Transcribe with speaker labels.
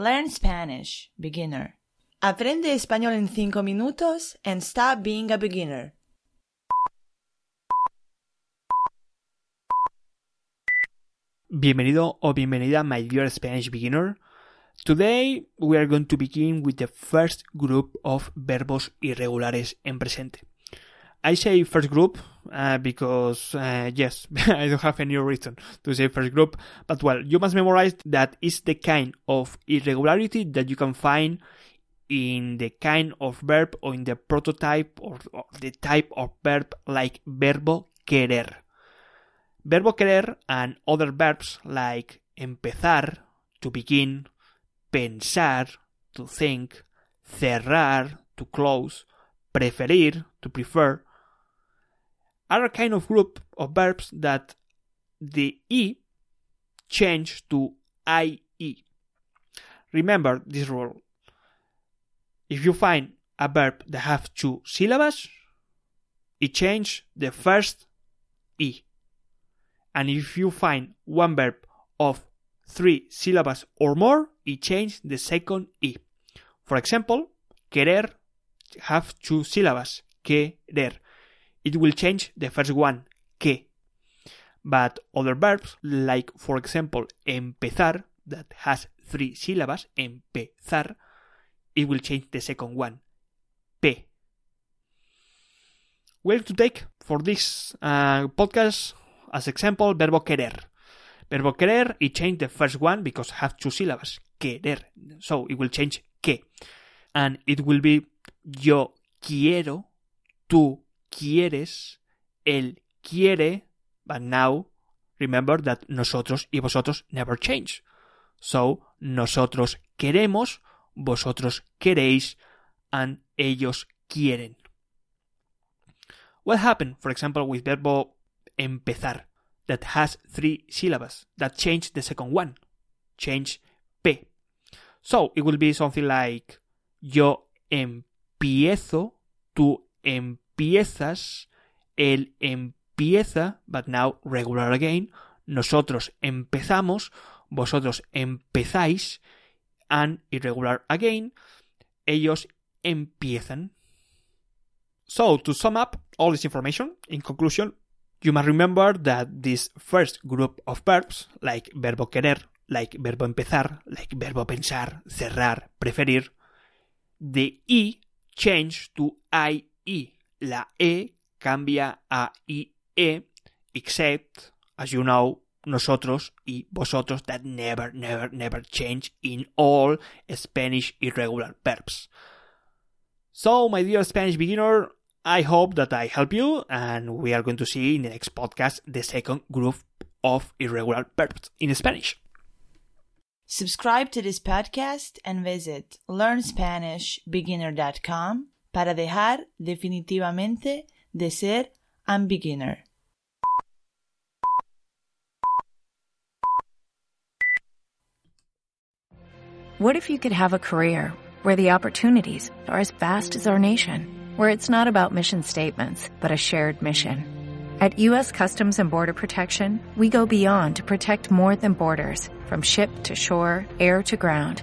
Speaker 1: Learn Spanish, beginner. Aprende español en 5 minutos and stop being a beginner.
Speaker 2: Bienvenido o bienvenida, my dear Spanish beginner. Today we are going to begin with the first group of verbos irregulares en presente. I say first group uh, because, uh, yes, I don't have any reason to say first group, but well, you must memorize that is the kind of irregularity that you can find in the kind of verb or in the prototype or, or the type of verb like verbo querer. Verbo querer and other verbs like empezar, to begin, pensar, to think, cerrar, to close, preferir, to prefer, are a kind of group of verbs that the E change to IE. Remember this rule. If you find a verb that have two syllables, it change the first E. And if you find one verb of three syllables or more, it change the second E. For example, querer have two syllables, querer. It will change the first one, que. But other verbs, like for example, empezar, that has three syllables, empezar, it will change the second one, p. We're to take for this uh, podcast as example verbo querer. Verbo querer, it change the first one because have two syllables, querer. So it will change que. And it will be yo quiero, tú quieres, él quiere, but now remember that nosotros y vosotros never change. So nosotros queremos, vosotros queréis, and ellos quieren. What happened, for example, with verbo empezar, that has three syllables, that change the second one, change P. So it will be something like yo empiezo, tú empiezas, él empieza, but now regular again, nosotros empezamos, vosotros empezáis, and irregular again, ellos empiezan. So, to sum up all this information, in conclusion, you must remember that this first group of verbs, like verbo querer, like verbo empezar, like verbo pensar, cerrar, preferir, the E change to IE. La E cambia a IE, except, as you know, nosotros y vosotros that never, never, never change in all Spanish irregular verbs. So, my dear Spanish beginner, I hope that I help you, and we are going to see in the next podcast the second group of irregular verbs in Spanish.
Speaker 1: Subscribe to this podcast and visit learnspanishbeginner.com para dejar definitivamente de ser un beginner.
Speaker 3: What if you could have a career where the opportunities are as vast as our nation? where it's not about mission statements, but a shared mission. At U.S. Customs and Border Protection, we go beyond to protect more than borders, from ship to shore, air to ground,